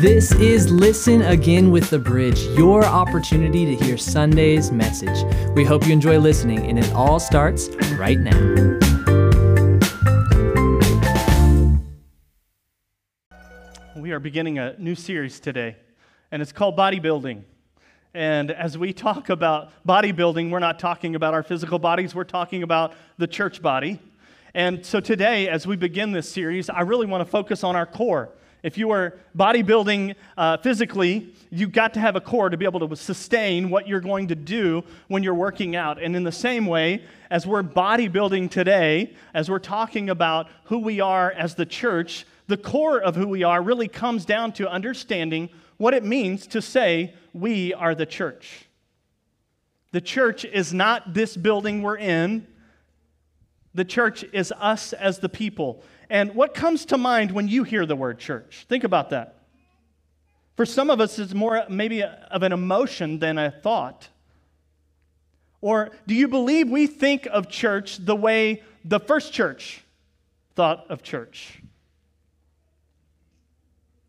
This is Listen Again with the Bridge, your opportunity to hear Sunday's message. We hope you enjoy listening, and it all starts right now. We are beginning a new series today, and it's called Bodybuilding. And as we talk about bodybuilding, we're not talking about our physical bodies, we're talking about the church body. And so today, as we begin this series, I really want to focus on our core. If you are bodybuilding uh, physically, you've got to have a core to be able to sustain what you're going to do when you're working out. And in the same way, as we're bodybuilding today, as we're talking about who we are as the church, the core of who we are really comes down to understanding what it means to say we are the church. The church is not this building we're in. The church is us as the people. And what comes to mind when you hear the word church? Think about that. For some of us, it's more maybe of an emotion than a thought. Or do you believe we think of church the way the first church thought of church?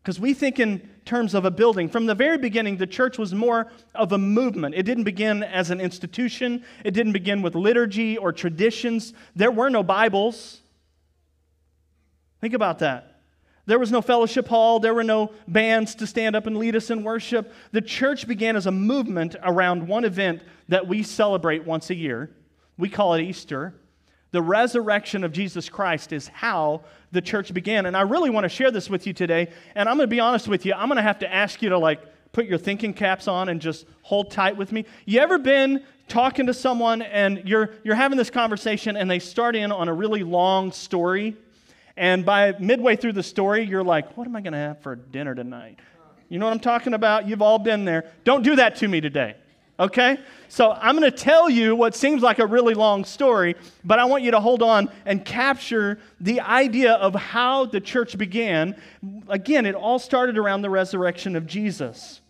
Because we think in terms of a building. From the very beginning, the church was more of a movement. It didn't begin as an institution, it didn't begin with liturgy or traditions. There were no Bibles. Think about that. There was no fellowship hall. There were no bands to stand up and lead us in worship. The church began as a movement around one event that we celebrate once a year. We call it Easter. The resurrection of Jesus Christ is how the church began. And I really want to share this with you today. And I'm going to be honest with you, I'm going to have to ask you to like put your thinking caps on and just hold tight with me. You ever been talking to someone and you're you're having this conversation and they start in on a really long story and by midway through the story you're like, "What am I going to have for dinner tonight?" You know what I'm talking about? You've all been there. Don't do that to me today okay? So I'm going to tell you what seems like a really long story, but I want you to hold on and capture the idea of how the church began. Again, it all started around the resurrection of Jesus.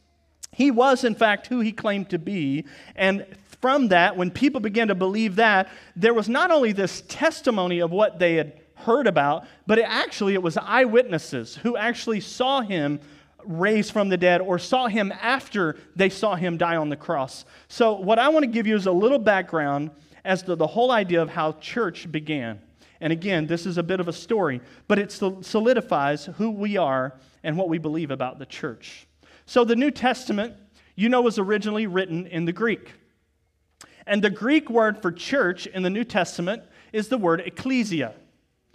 He was, in fact, who he claimed to be, and from that, when people began to believe that, there was not only this testimony of what they had heard about, but it actually it was eyewitnesses who actually saw him raised from the dead or saw him after they saw him die on the cross. So, what I want to give you is a little background as to the whole idea of how church began. And again, this is a bit of a story, but it solidifies who we are and what we believe about the church. So, the New Testament, you know, was originally written in the Greek. And the Greek word for church in the New Testament is the word ecclesia.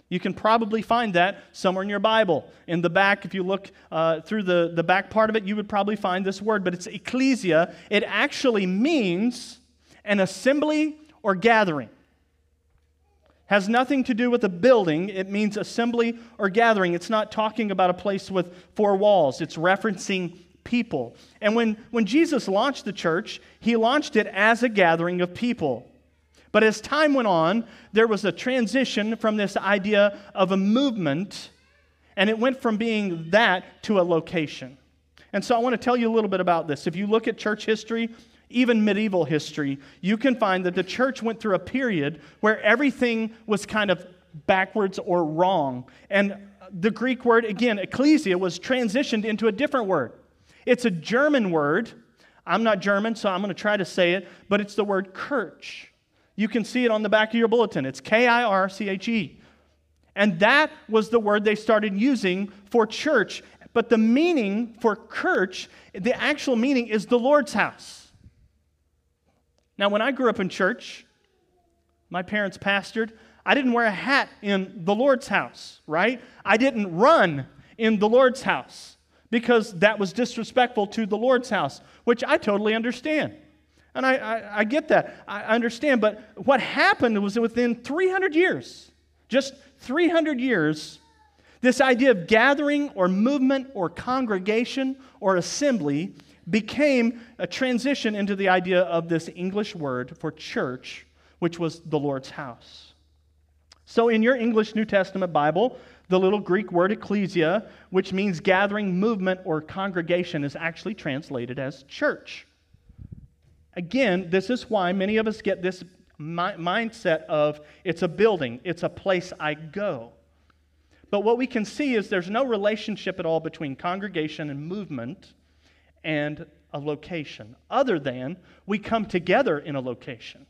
You can probably find that somewhere in your Bible. In the back, if you look uh, through the, the back part of it, you would probably find this word, but it's ecclesia. It actually means an assembly or gathering. Has nothing to do with a building, it means assembly or gathering. It's not talking about a place with four walls, it's referencing people. And when, when Jesus launched the church, he launched it as a gathering of people. But as time went on, there was a transition from this idea of a movement, and it went from being that to a location. And so I want to tell you a little bit about this. If you look at church history, even medieval history, you can find that the church went through a period where everything was kind of backwards or wrong. And the Greek word, again, ecclesia, was transitioned into a different word. It's a German word. I'm not German, so I'm going to try to say it, but it's the word kirch. You can see it on the back of your bulletin. It's K I R C H E. And that was the word they started using for church. But the meaning for church, the actual meaning is the Lord's house. Now, when I grew up in church, my parents pastored, I didn't wear a hat in the Lord's house, right? I didn't run in the Lord's house because that was disrespectful to the Lord's house, which I totally understand. And I, I, I, get that. I understand. But what happened was within 300 years, just 300 years, this idea of gathering or movement or congregation or assembly became a transition into the idea of this English word for church, which was the Lord's house. So in your English New Testament Bible, the little Greek word ecclesia, which means gathering, movement, or congregation, is actually translated as church. Again, this is why many of us get this mi- mindset of it's a building, it's a place I go. But what we can see is there's no relationship at all between congregation and movement and a location, other than we come together in a location.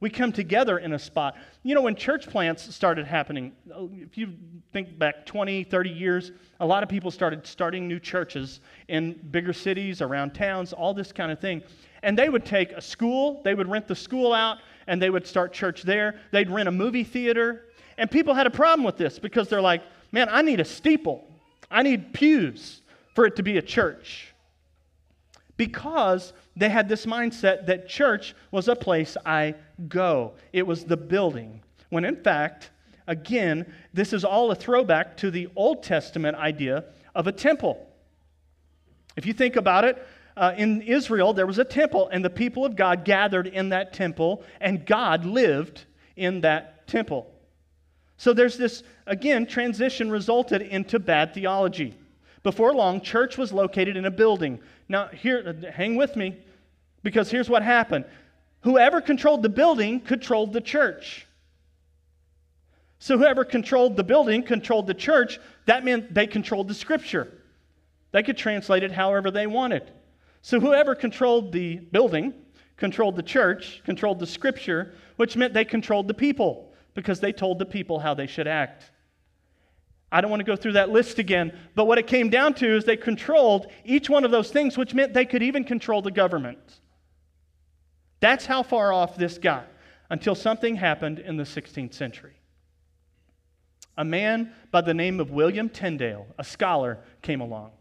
We come together in a spot. You know, when church plants started happening, if you think back 20, 30 years, a lot of people started starting new churches in bigger cities, around towns, all this kind of thing. And they would take a school, they would rent the school out, and they would start church there. They'd rent a movie theater. And people had a problem with this because they're like, man, I need a steeple, I need pews for it to be a church. Because they had this mindset that church was a place I go, it was the building. When in fact, again, this is all a throwback to the Old Testament idea of a temple. If you think about it, uh, in Israel, there was a temple, and the people of God gathered in that temple, and God lived in that temple. So there's this, again, transition resulted into bad theology. Before long, church was located in a building. Now, here, hang with me, because here's what happened whoever controlled the building controlled the church. So, whoever controlled the building controlled the church. That meant they controlled the scripture. They could translate it however they wanted. So, whoever controlled the building controlled the church, controlled the scripture, which meant they controlled the people because they told the people how they should act. I don't want to go through that list again, but what it came down to is they controlled each one of those things, which meant they could even control the government. That's how far off this got until something happened in the 16th century. A man by the name of William Tyndale, a scholar, came along,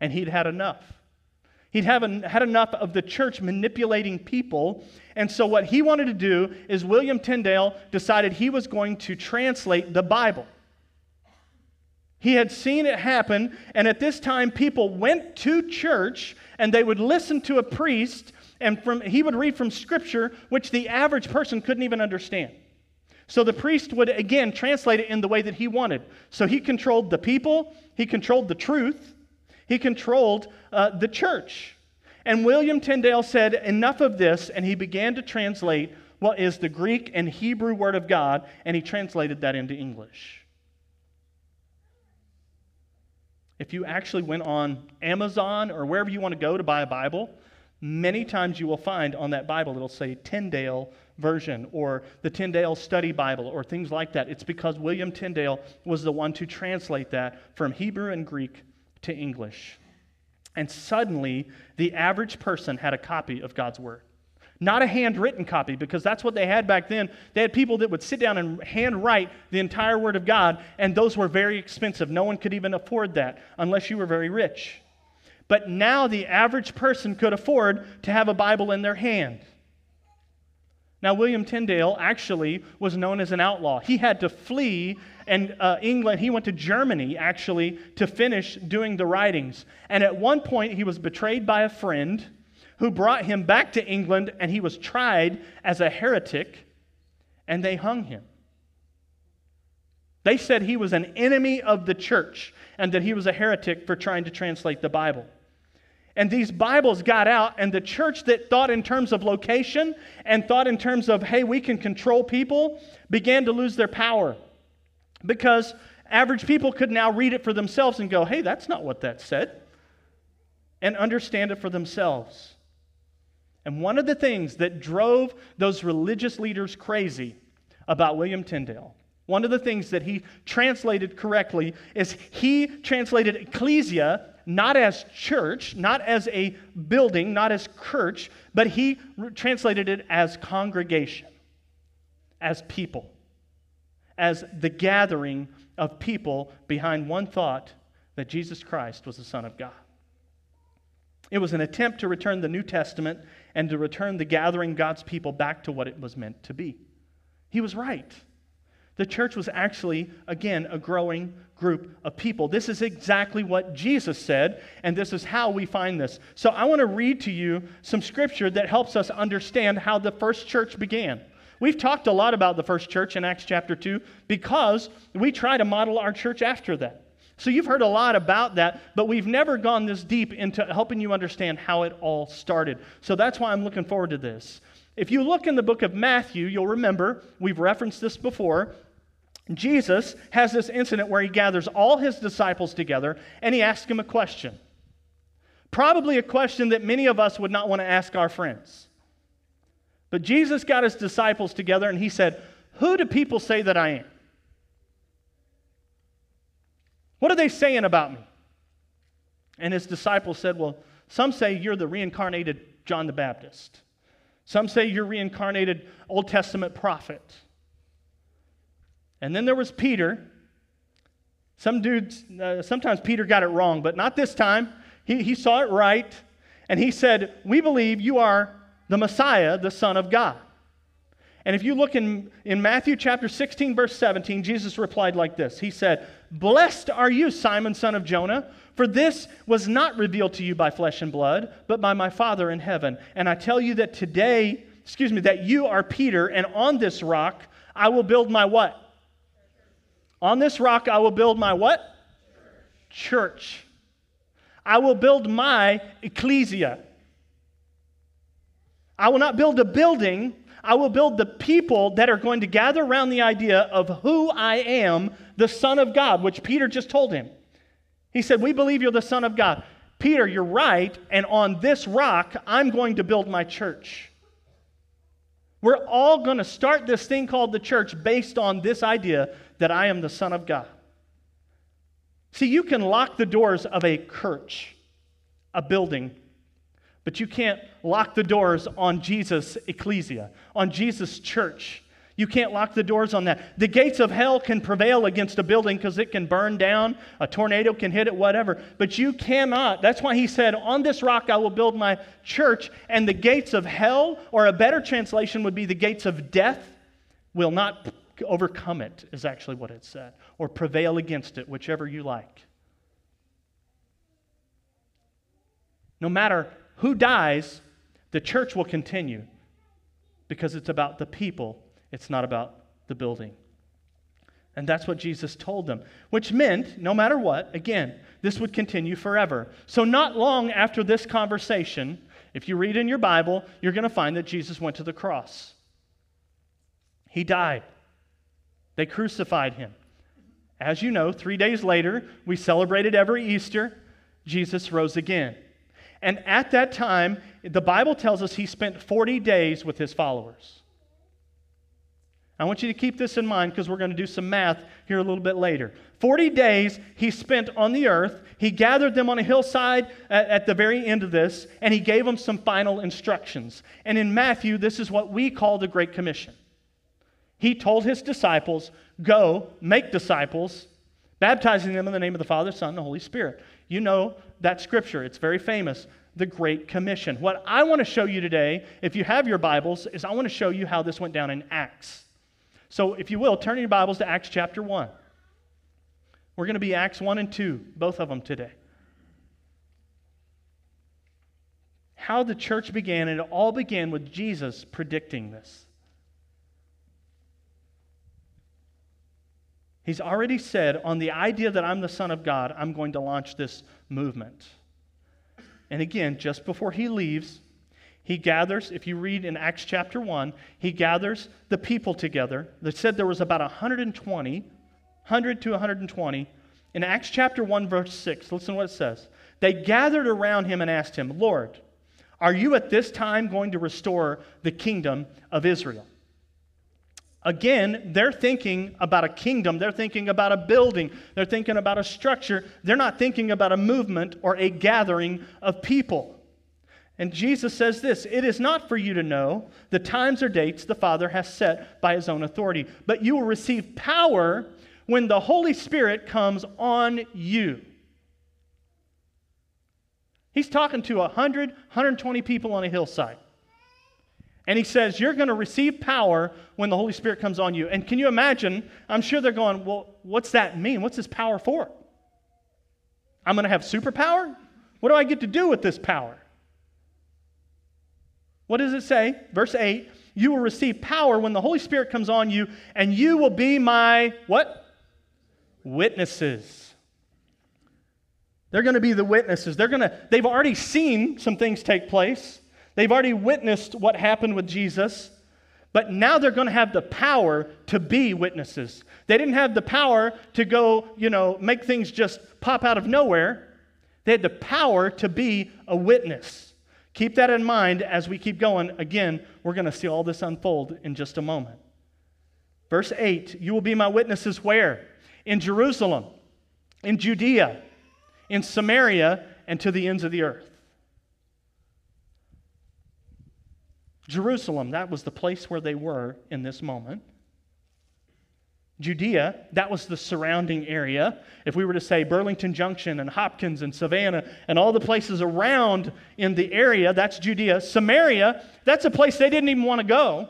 and he'd had enough. He'd have had enough of the church manipulating people. And so, what he wanted to do is, William Tyndale decided he was going to translate the Bible. He had seen it happen, and at this time, people went to church and they would listen to a priest, and from, he would read from Scripture, which the average person couldn't even understand. So the priest would again translate it in the way that he wanted. So he controlled the people, he controlled the truth, he controlled uh, the church. And William Tyndale said, Enough of this, and he began to translate what is the Greek and Hebrew word of God, and he translated that into English. If you actually went on Amazon or wherever you want to go to buy a Bible, many times you will find on that Bible it'll say Tyndale version or the Tyndale Study Bible or things like that. It's because William Tyndale was the one to translate that from Hebrew and Greek to English. And suddenly, the average person had a copy of God's Word. Not a handwritten copy, because that's what they had back then. They had people that would sit down and handwrite the entire Word of God, and those were very expensive. No one could even afford that unless you were very rich. But now the average person could afford to have a Bible in their hand. Now, William Tyndale actually was known as an outlaw. He had to flee and uh, England. He went to Germany actually to finish doing the writings. And at one point, he was betrayed by a friend who brought him back to England, and he was tried as a heretic, and they hung him. They said he was an enemy of the church and that he was a heretic for trying to translate the Bible. And these Bibles got out, and the church that thought in terms of location and thought in terms of, hey, we can control people, began to lose their power. Because average people could now read it for themselves and go, hey, that's not what that said, and understand it for themselves. And one of the things that drove those religious leaders crazy about William Tyndale one of the things that he translated correctly is he translated ecclesia not as church, not as a building, not as church, but he translated it as congregation, as people, as the gathering of people behind one thought that Jesus Christ was the Son of God. It was an attempt to return the New Testament and to return the gathering God's people back to what it was meant to be. He was right. The church was actually, again, a growing group of people. This is exactly what Jesus said, and this is how we find this. So I want to read to you some scripture that helps us understand how the first church began. We've talked a lot about the first church in Acts chapter 2 because we try to model our church after that. So you've heard a lot about that, but we've never gone this deep into helping you understand how it all started. So that's why I'm looking forward to this. If you look in the book of Matthew, you'll remember, we've referenced this before, Jesus has this incident where he gathers all his disciples together and he asks them a question. Probably a question that many of us would not want to ask our friends. But Jesus got his disciples together and he said, Who do people say that I am? What are they saying about me? And his disciples said, Well, some say you're the reincarnated John the Baptist. Some say you're reincarnated Old Testament prophet. And then there was Peter. Some dudes, uh, sometimes Peter got it wrong, but not this time. He, he saw it right. And he said, We believe you are the Messiah, the Son of God. And if you look in, in Matthew chapter 16, verse 17, Jesus replied like this He said, Blessed are you, Simon, son of Jonah, for this was not revealed to you by flesh and blood, but by my Father in heaven. And I tell you that today, excuse me, that you are Peter, and on this rock I will build my what? On this rock I will build my what? Church. I will build my ecclesia. I will not build a building. I will build the people that are going to gather around the idea of who I am, the Son of God, which Peter just told him. He said, We believe you're the Son of God. Peter, you're right, and on this rock, I'm going to build my church. We're all going to start this thing called the church based on this idea that I am the Son of God. See, you can lock the doors of a church, a building, but you can't lock the doors on Jesus' ecclesia, on Jesus' church. You can't lock the doors on that. The gates of hell can prevail against a building because it can burn down, a tornado can hit it, whatever. But you cannot. That's why he said, On this rock I will build my church, and the gates of hell, or a better translation would be the gates of death, will not overcome it, is actually what it said, or prevail against it, whichever you like. No matter who dies, the church will continue because it's about the people, it's not about the building. And that's what Jesus told them, which meant, no matter what, again, this would continue forever. So, not long after this conversation, if you read in your Bible, you're going to find that Jesus went to the cross. He died. They crucified him. As you know, three days later, we celebrated every Easter, Jesus rose again. And at that time, the Bible tells us he spent 40 days with his followers. I want you to keep this in mind because we're going to do some math here a little bit later. 40 days he spent on the earth. He gathered them on a hillside at, at, the very end of this, and he gave them some final instructions. And in Matthew, this is what we call the Great Commission. He told his disciples, Go, make disciples, baptizing them in the name of the Father, Son, and the Holy Spirit. You know that scripture, it's very famous, the Great Commission. What I want to show you today, if you have your Bibles, is I want to show you how this went down in Acts. So, if you will, turn your Bibles to Acts chapter 1. We're going to be Acts 1 and 2, both of them today. How the church began, and it all began with Jesus predicting this. He's already said, on the idea that I'm the Son of God, I'm going to launch this movement. And again, just before he leaves, he gathers, if you read in Acts chapter 1, he gathers the people together. They said there was about 120, 100 to 120. In Acts chapter 1, verse 6, listen to what it says. They gathered around him and asked him, Lord, are you at this time going to restore the kingdom of Israel? Again, they're thinking about a kingdom. They're thinking about a building. They're thinking about a structure. They're not thinking about a movement or a gathering of people. And Jesus says this It is not for you to know the times or dates the Father has set by his own authority, but you will receive power when the Holy Spirit comes on you. He's talking to 100, 120 people on a hillside. And he says, You're going to receive power when the Holy Spirit comes on you. And can you imagine? I'm sure they're going, Well, what's that mean? What's this power for? I'm going to have superpower? What do I get to do with this power? What does it say? Verse 8 You will receive power when the Holy Spirit comes on you, and you will be my what? Witnesses. They're going to be the witnesses. They're going to, they've already seen some things take place. They've already witnessed what happened with Jesus. but now they're going to have the power to be witnesses. They didn't have the power to go, you know, make things just pop out of nowhere. They had the power to be a witness. Keep that in mind as we keep going. Again, we're going to see all this unfold in just a moment. Verse 8 You will be my witnesses where? In Jerusalem, in Judea, in Samaria, and to the ends of the earth. Jerusalem, that was the place where they were in this moment. Judea, that was the surrounding area. If we were to say Burlington Junction and Hopkins and Savannah and all the places around in the area, that's Judea. Samaria, that's a place they didn't even want to go.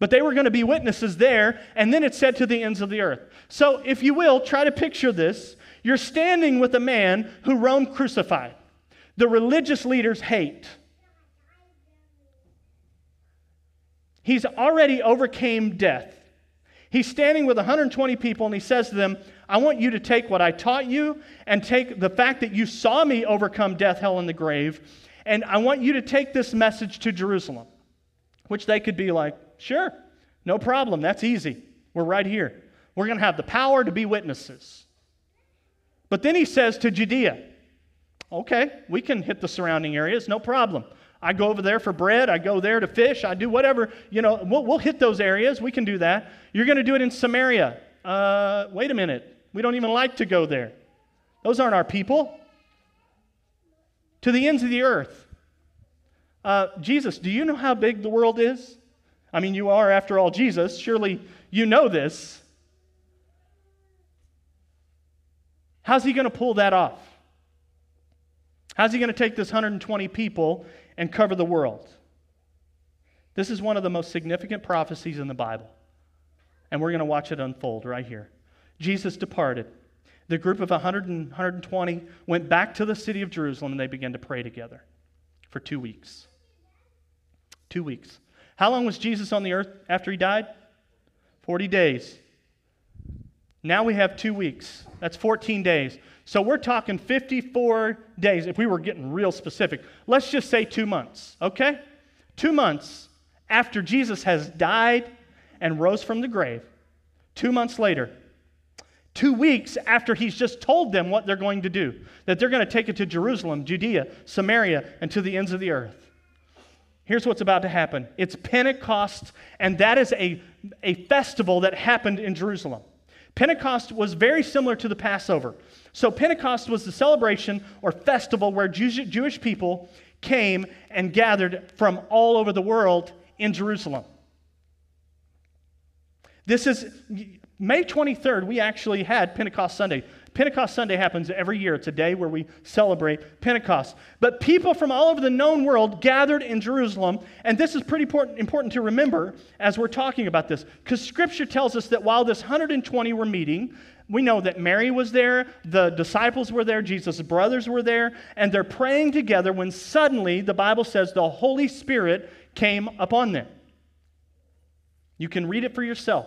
But they were going to be witnesses there, and then it said to the ends of the earth. So, if you will, try to picture this. You're standing with a man who Rome crucified. The religious leaders hate. He's already overcame death. He's standing with 120 people and he says to them, I want you to take what I taught you and take the fact that you saw me overcome death, hell, and the grave, and I want you to take this message to Jerusalem. Which they could be like, sure, no problem, that's easy. We're right here. We're going to have the power to be witnesses. But then he says to Judea, okay, we can hit the surrounding areas, no problem. I go over there for bread. I go there to fish. I do whatever. You know, we'll, we'll hit those areas. We can do that. You're going to do it in Samaria. Uh, wait a minute. We don't even like to go there. Those aren't our people. To the ends of the earth. Uh, Jesus, do you know how big the world is? I mean, you are, after all, Jesus. Surely you know this. How's he going to pull that off? How's he going to take this 120 people and cover the world. This is one of the most significant prophecies in the Bible. And we're going to watch it unfold right here. Jesus departed. The group of 100 and 120 went back to the city of Jerusalem and they began to pray together for two weeks. Two weeks. How long was Jesus on the earth after he died? 40 days. Now we have two weeks. That's 14 days. So we're talking 54 days if we were getting real specific. Let's just say two months, okay? Two months after Jesus has died and rose from the grave, two months later, two weeks after he's just told them what they're going to do, that they're going to take it to Jerusalem, Judea, Samaria, and to the ends of the earth. Here's what's about to happen it's Pentecost, and that is a, a festival that happened in Jerusalem. Pentecost was very similar to the Passover. So, Pentecost was the celebration or festival where Jewish people came and gathered from all over the world in Jerusalem. This is May 23rd, we actually had Pentecost Sunday. Pentecost Sunday happens every year. It's a day where we celebrate Pentecost. But people from all over the known world gathered in Jerusalem, and this is pretty important, to remember as we're talking about this, because Scripture tells us that while this 120 were meeting, we know that Mary was there, the disciples were there, Jesus' brothers were there, and they're praying together when suddenly the Bible says the Holy Spirit came upon them. You can read it for yourself.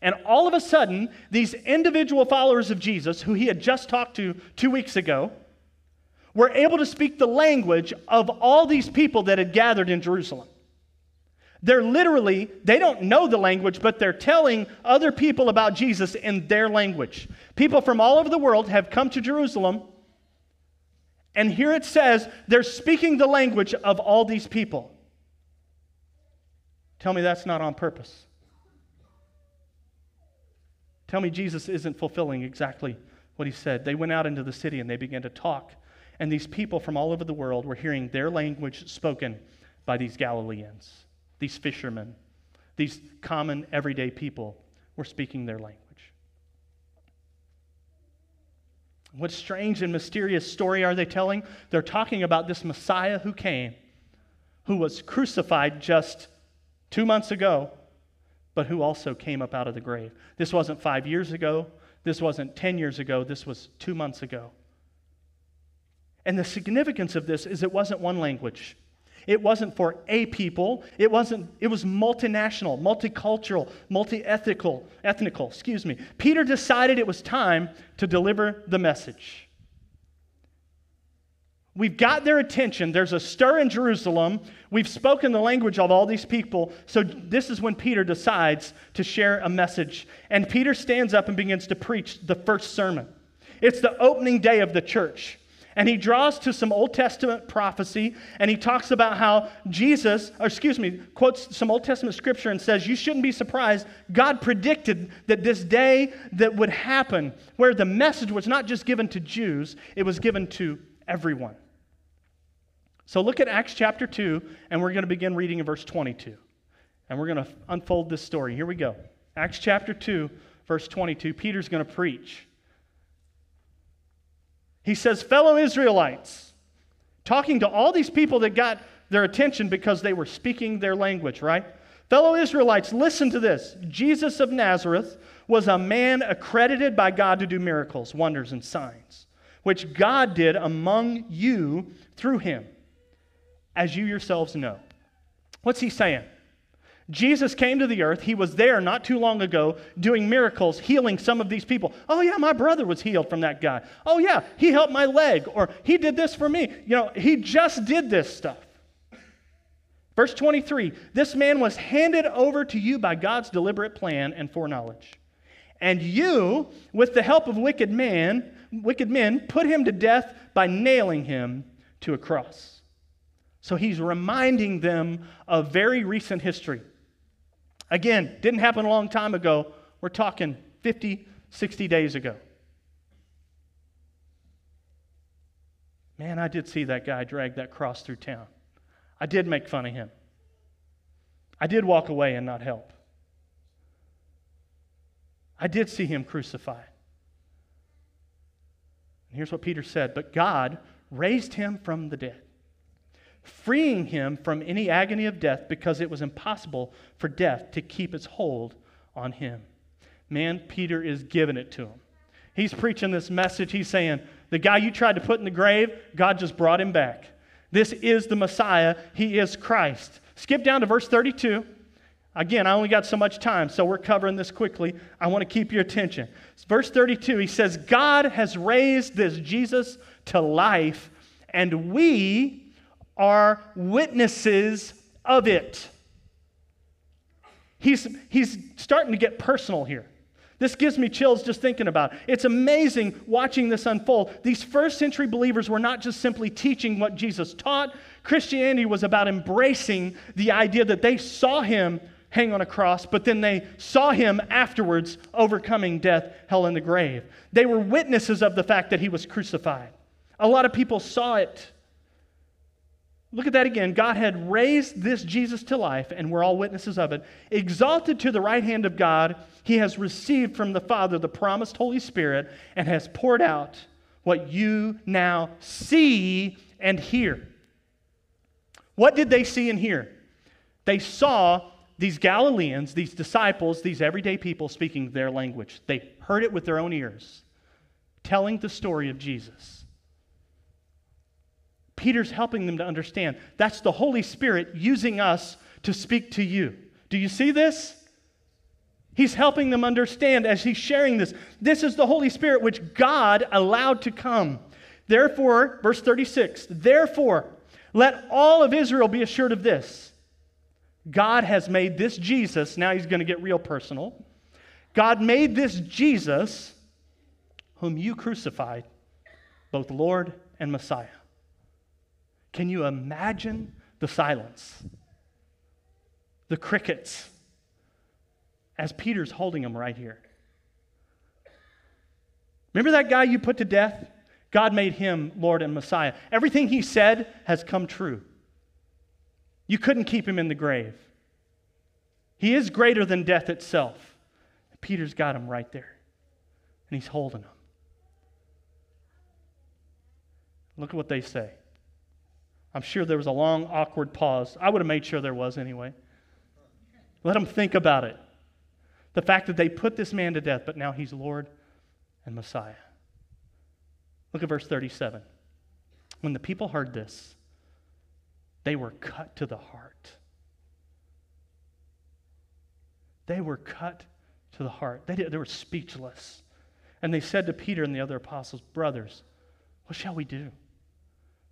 And all of a sudden, these individual followers of Jesus, who he had just talked to two weeks ago, were able to speak the language of all these people that had gathered in Jerusalem. They're literally, they don't know the language, but they're telling other people about Jesus in their language. People from all over the world have come to Jerusalem, and here it says they're speaking the language of all these people. Tell me that's not on purpose. Tell me Jesus isn't fulfilling exactly what he said. They went out into the city and they began to talk, and these people from all over the world were hearing their language spoken by these Galileans these fishermen, these common everyday people were speaking their language. What strange and mysterious story are they telling? They're talking about this Messiah who came, who was crucified just two months ago, but who also came up out of the grave. This wasn't five years ago. This wasn't 10 years ago. This was two months ago. And the significance of this is it wasn't one language. It wasn't for a people. It wasn't, it was multinational, multicultural, multi-ethical, ethnical, excuse me. Peter decided it was time to deliver the message. We've got their attention. There's a stir in Jerusalem. We've spoken the language of all these people. So, this is when Peter decides to share a message. And Peter stands up and begins to preach the first sermon. It's the opening day of the church. And he draws to some Old Testament prophecy and he talks about how Jesus, or excuse me, quotes some Old Testament scripture and says, You shouldn't be surprised. God predicted that this day that would happen, where the message was not just given to Jews, it was given to everyone. So look at Acts chapter 2, and we're going to begin reading in verse 22. And we're going to unfold this story. Here we go. Acts chapter 2, verse 22. Peter's going to preach. He says, Fellow Israelites, talking to all these people that got their attention because they were speaking their language, right? Fellow Israelites, listen to this. Jesus of Nazareth was a man accredited by God to do miracles, wonders, and signs, which God did among you through him, as you yourselves know. What's he saying? Jesus came to the earth. He was there not too long ago doing miracles, healing some of these people. Oh, yeah, my brother was healed from that guy. Oh, yeah, he helped my leg, or he did this for me. You know, he just did this stuff. Verse 23 This man was handed over to you by God's deliberate plan and foreknowledge. And you, with the help of wicked men, wicked men, put him to death by nailing him to a cross. So he's reminding them of very recent history. Again, didn't happen a long time ago. We're talking 50, 60 days ago. Man, I did see that guy drag that cross through town. I did make fun of him. I did walk away and not help. I did see him crucified. And here's what Peter said But God raised him from the dead freeing him from any agony of death because it was impossible for death to keep its hold on him. Man, Peter is giving it to him. He's preaching this message. He's saying, The guy you tried to put in the grave, God just brought him back. This is the Messiah. He is Christ. Skip down to verse 32. Again, I only got so much time, so we're covering this quickly. I want to keep your attention. Verse 32, he says, God has raised this Jesus to life, and we are witnesses of it. He's, he's starting to get personal here. This gives me chills just thinking about it. It's amazing watching this unfold. These first century believers were not just simply teaching what Jesus taught, Christianity was about embracing the idea that they saw him hang on a cross, but then they saw him afterwards overcoming death, hell, and the grave. They were witnesses of the fact that he was crucified. A lot of people saw it. Look at that again. God had raised this Jesus to life, and we're all witnesses of it. Exalted to the right hand of God, he has received from the Father the promised Holy Spirit and has poured out what you now see and hear. What did they see and hear? They saw these Galileans, these disciples, these everyday people speaking their language. They heard it with their own ears, telling the story of Jesus. Peter's helping them to understand that's the Holy Spirit using us to speak to you. Do you see this? He's helping them understand as he's sharing this. This is the Holy Spirit which God allowed to come. Therefore, verse 36, therefore, let all of Israel be assured of this. God has made this Jesus, now he's going to get real personal. God made this Jesus, whom you crucified, both Lord and Messiah. Can you imagine the silence? The crickets as Peter's holding them right here. Remember that guy you put to death? God made him Lord and Messiah. Everything he said has come true. You couldn't keep him in the grave. He is greater than death itself. Peter's got him right there, and he's holding him. Look at what they say. I'm sure there was a long, awkward pause. I would have made sure there was anyway. Let them think about it. The fact that they put this man to death, but now he's Lord and Messiah. Look at verse 37. When the people heard this, they were cut to the heart. They were cut to the heart. They, did, they were speechless. And they said to Peter and the other apostles, Brothers, what shall we do?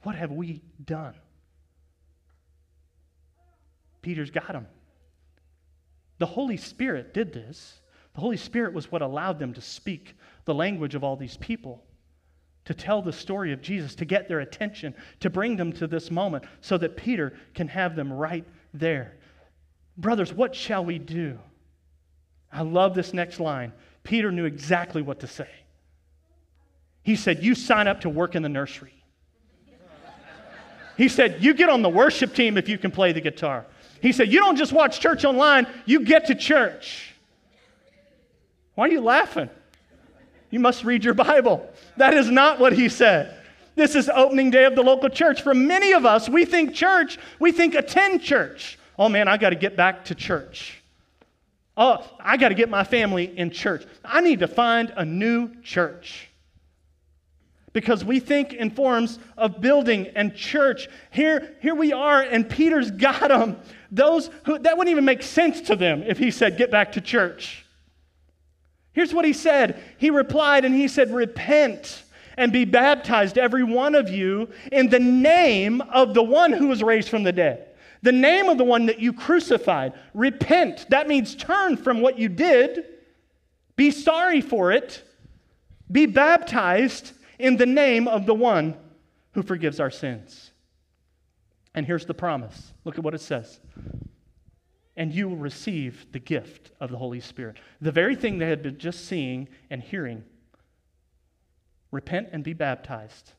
What have we done? Peter's got him. The Holy Spirit did this. The Holy Spirit was what allowed them to speak the language of all these people, to tell the story of Jesus, to get their attention, to bring them to this moment so that Peter can have them right there. Brothers, what shall we do? I love this next line. Peter knew exactly what to say. He said, You sign up to work in the nursery. He said, You get on the worship team if you can play the guitar. He said, You don't just watch church online, you get to church. Why are you laughing? You must read your Bible. That is not what he said. This is opening day of the local church. For many of us, we think church, we think attend church. Oh man, I got to get back to church. Oh, I got to get my family in church. I need to find a new church. Because we think in forms of building and church. Here, here we are, and Peter's got them. Those who, that wouldn't even make sense to them if he said, Get back to church. Here's what he said He replied, and he said, Repent and be baptized, every one of you, in the name of the one who was raised from the dead the name of the one that you crucified. Repent. That means turn from what you did, be sorry for it, be baptized in the name of the one who forgives our sins. And here's the promise look at what it says. And you will receive the gift of the Holy Spirit. The very thing they had been just seeing and hearing. Repent and be baptized.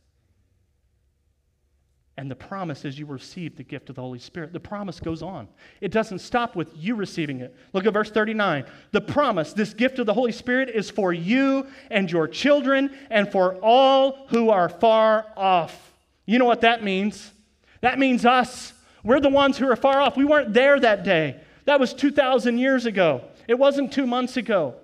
And the promise is you receive the gift of the Holy Spirit. The promise goes on. It doesn't stop with you receiving it. Look at verse 39. The promise, this gift of the Holy Spirit, is for you and your children and for all who are far off. You know what that means? That means us. We're the ones who are far off. We weren't there that day. That was 2,000 years ago. It wasn't two months ago.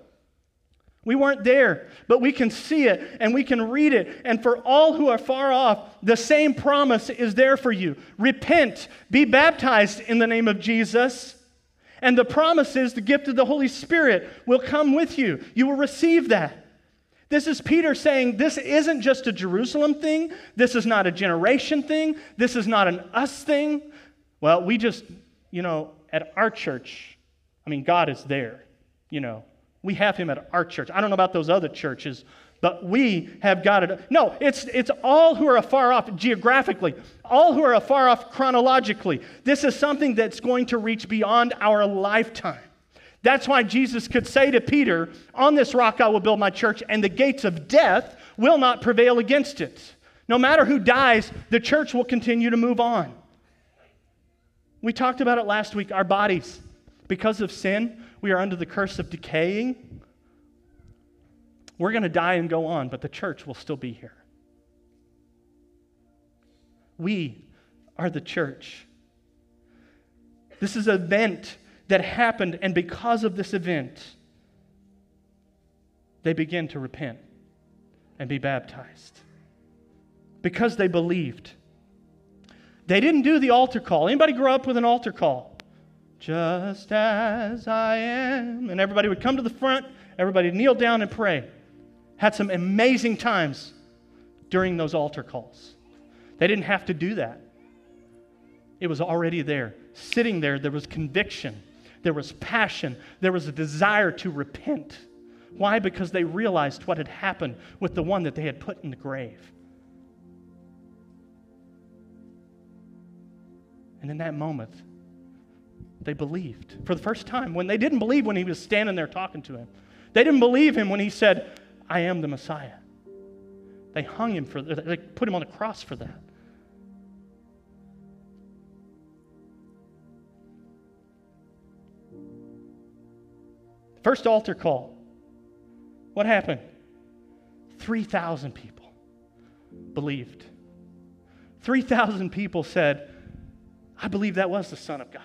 We weren't there, but we can see it and we can read it. And for all who are far off, the same promise is there for you. Repent, be baptized in the name of Jesus. And the promise is the gift of the Holy Spirit will come with you. You will receive that. This is Peter saying this isn't just a Jerusalem thing. This is not a generation thing. This is not an us thing. Well, we just, you know, at our church, I mean, God is there, you know. We have him at our church. I don't know about those other churches, but we have got it. No, it's, it's all who are afar off geographically, all who are afar off chronologically. This is something that's going to reach beyond our lifetime. That's why Jesus could say to Peter, On this rock I will build my church, and the gates of death will not prevail against it. No matter who dies, the church will continue to move on. We talked about it last week. Our bodies, because of sin, we are under the curse of decaying. We're going to die and go on, but the church will still be here. We are the church. This is an event that happened, and because of this event, they began to repent and be baptized because they believed. They didn't do the altar call. Anybody grow up with an altar call? Just as I am. And everybody would come to the front, everybody kneel down and pray. Had some amazing times during those altar calls. They didn't have to do that, it was already there. Sitting there, there was conviction, there was passion, there was a desire to repent. Why? Because they realized what had happened with the one that they had put in the grave. And in that moment, they believed for the first time when they didn't believe when he was standing there talking to him. They didn't believe him when he said, I am the Messiah. They hung him for they put him on the cross for that. First altar call. What happened? 3,000 people believed. 3,000 people said, I believe that was the Son of God.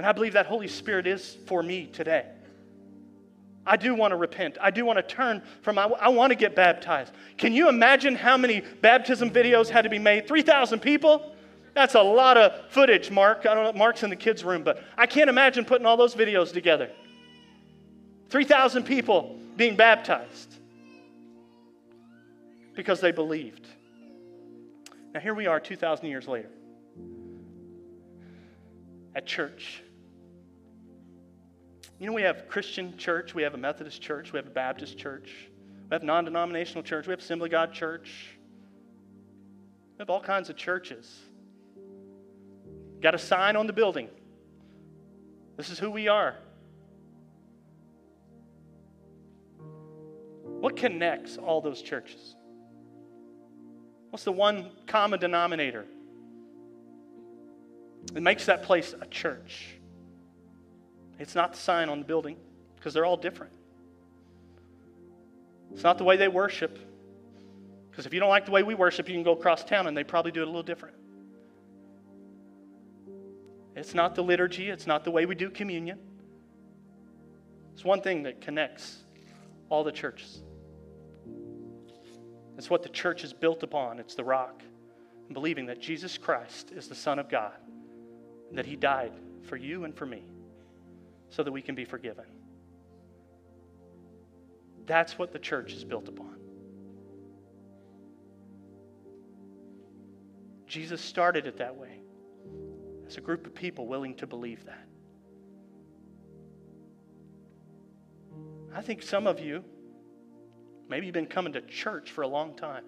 And I believe that Holy Spirit is for me today. I do want to repent. I do want to turn from, I, I want to get baptized. Can you imagine how many baptism videos had to be made? 3,000 people? That's a lot of footage, Mark. I don't know, Mark's in the kids' room, but I can't imagine putting all those videos together. 3,000 people being baptized because they believed. Now, here we are 2,000 years later at church. You know, we have Christian church, we have a Methodist church, we have a Baptist church, we have non denominational church, we have Assembly God church, we have all kinds of churches. Got a sign on the building. This is who we are. What connects all those churches? What's the one common denominator that makes that place a church? It's not the sign on the building because they're all different. It's not the way they worship because if you don't like the way we worship, you can go across town and they probably do it a little different. It's not the liturgy, it's not the way we do communion. It's one thing that connects all the churches. It's what the church is built upon. It's the rock. Believing that Jesus Christ is the Son of God, that He died for you and for me so that we can be forgiven. That's what the church is built upon. Jesus started it that way as a group of people willing to believe that. I think some of you, maybe you've been coming to church for a long time,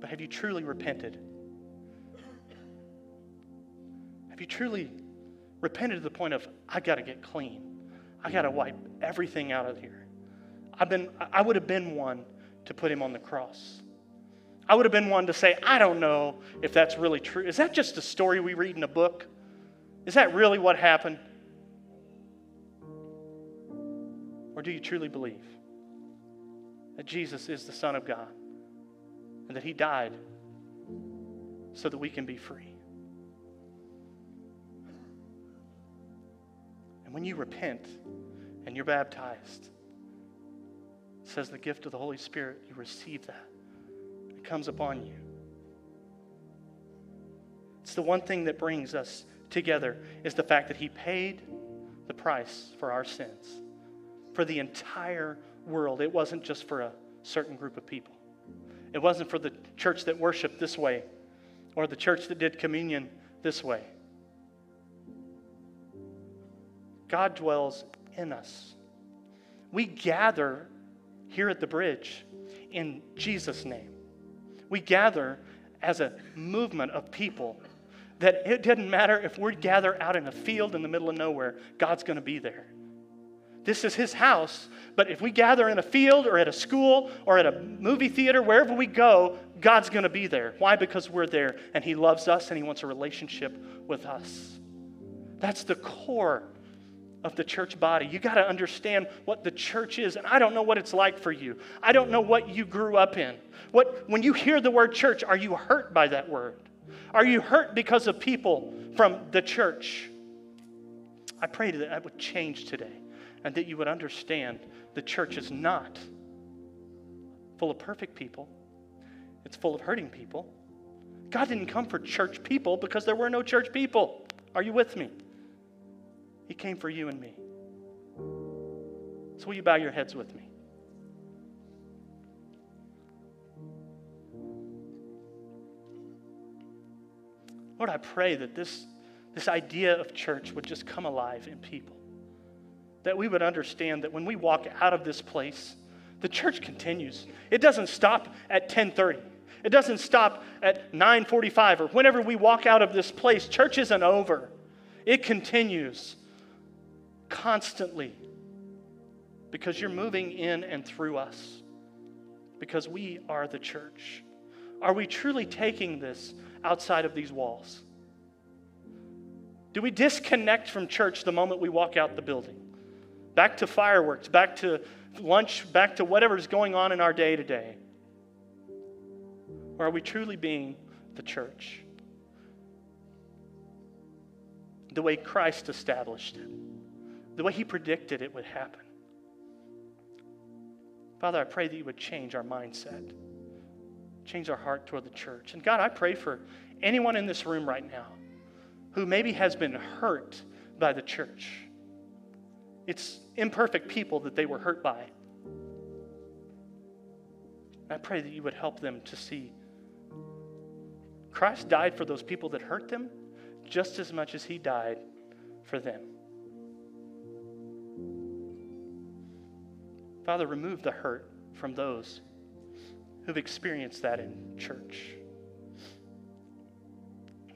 but have you truly repented? Have you truly repented to the point of, I got to get clean? I got to wipe everything out of here. I've been, I would have been one to put him on the cross. I would have been one to say, I don't know if that's really true. Is that just a story we read in a book? Is that really what happened? Or do you truly believe that Jesus is the Son of God and that He died so that we can be free? And when you repent and you're baptized, says the gift of the Holy Spirit, you receive that It comes upon you. It's the one thing that brings us together is the fact that he paid the price for our sins for the entire world. It wasn't just for a certain group of people. It wasn't for the church that worshiped this way or the church that did communion this way. God dwells in us. We gather here at the bridge in Jesus' name we gather as a movement of people that it doesn't matter if we gather out in a field in the middle of nowhere, God's going to be there. This is His house, but if we gather in a field or at a school or at a movie theater, wherever we go, God's going to be there. Why? Because we're there and He loves us and He wants a relationship with us. That's the core of the church body. You got to understand what the church is. And I don't know what it's like for you. I don't know what you grew up in. What when you hear the word church, are you hurt by that word? Are you hurt because of people from the church? I pray that that would change today and that you would understand the church is not full of perfect people. It's full of hurting people. God didn't come for church people because there were no church people. Are you with me? He came for you and me. So, will you bow your heads with me? Lord, I pray that this, this idea of church would just come alive in people. That we would understand that when we walk out of this place, the church continues. It doesn't stop at 1030. It doesn't stop at 945 or whenever we walk out of this place. Church isn't over. It continues constantly because you're moving in and through us because we are the church. Are we truly taking this outside of these walls? Do we disconnect from church the moment we walk out the building? Back to fireworks, back to lunch, back to whatever's going on in our day to day? Or are we truly being the church? The way Christ established it the way He predicted it would happen. Father, I pray that you would change our mindset, change our heart toward the church. And God, I pray for anyone in this room right now who maybe has been hurt by the church. It's imperfect people that they were hurt by. I pray that you would help them to see Christ died for those people that hurt them just as much as he died for them. Father, remove the hurt from those who've experienced that in church.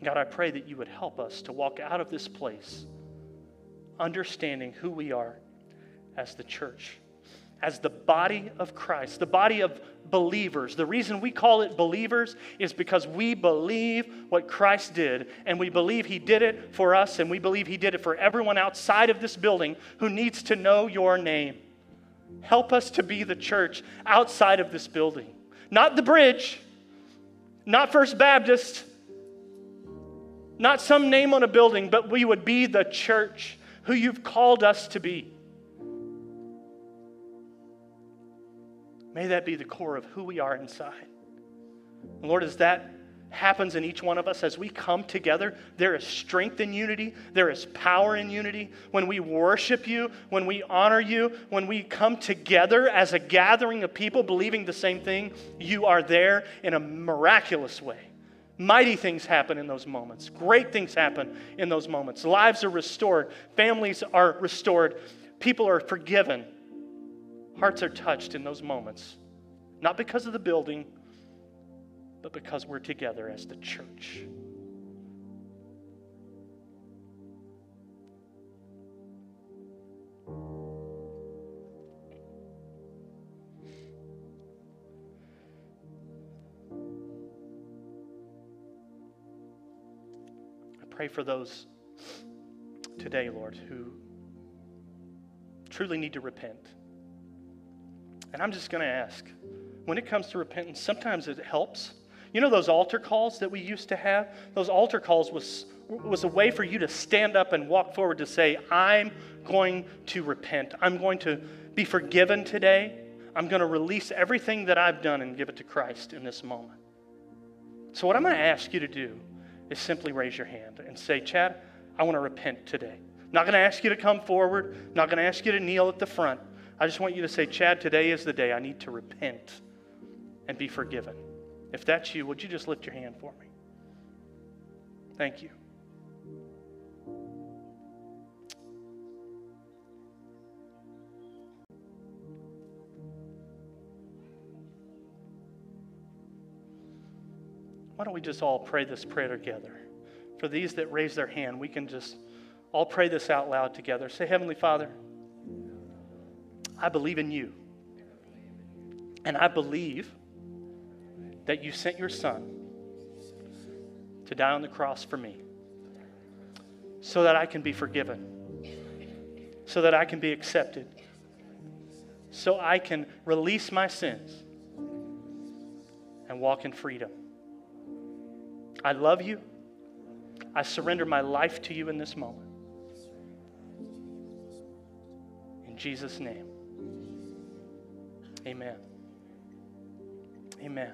God, I pray that you would help us to walk out of this place understanding who we are as the church, as the body of Christ, the body of believers. The reason we call it believers is because we believe what Christ did, and we believe He did it for us, and we believe He did it for everyone outside of this building who needs to know your name. Help us to be the church outside of this building, not the bridge, not First Baptist, not some name on a building, but we would be the church who you've called us to be. May that be the core of who we are inside. Lord, as that happens in each one of us, as we come together, there is strength in unity, there is power in unity. When we worship you, when we honor you, when we come together as a gathering of people believing the same thing, you are there in a miraculous way. Mighty things happen in those moments. Great things happen in those moments. Lives are restored, families are restored, people are forgiven. Hearts are touched in those moments, not because of the building, but because we're together as the church. I pray for those today, Lord, who truly need to repent. And I'm just going to ask when it comes to repentance, sometimes it helps. You know those altar calls that we used to have? Those altar calls was, was a way for you to stand up and walk forward to say, I'm going to repent. I'm going to be forgiven today. I'm going to release everything that I've done and give it to Christ in this moment. So, what I'm going to ask you to do is simply raise your hand and say, Chad, I want to repent today. Not going to ask you to come forward, not going to ask you to kneel at the front. I just want you to say, Chad, today is the day I need to repent and be forgiven. If that's you, would you just lift your hand for me? Thank you. Why don't we just all pray this prayer together? For these that raise their hand, we can just all pray this out loud together. Say, Heavenly Father, I believe in you. And I believe that you sent your son to die on the cross for me so that I can be forgiven, so that I can be accepted, so I can release my sins and walk in freedom. I love you. I surrender my life to you in this moment. In Jesus' name. Amen. Amen.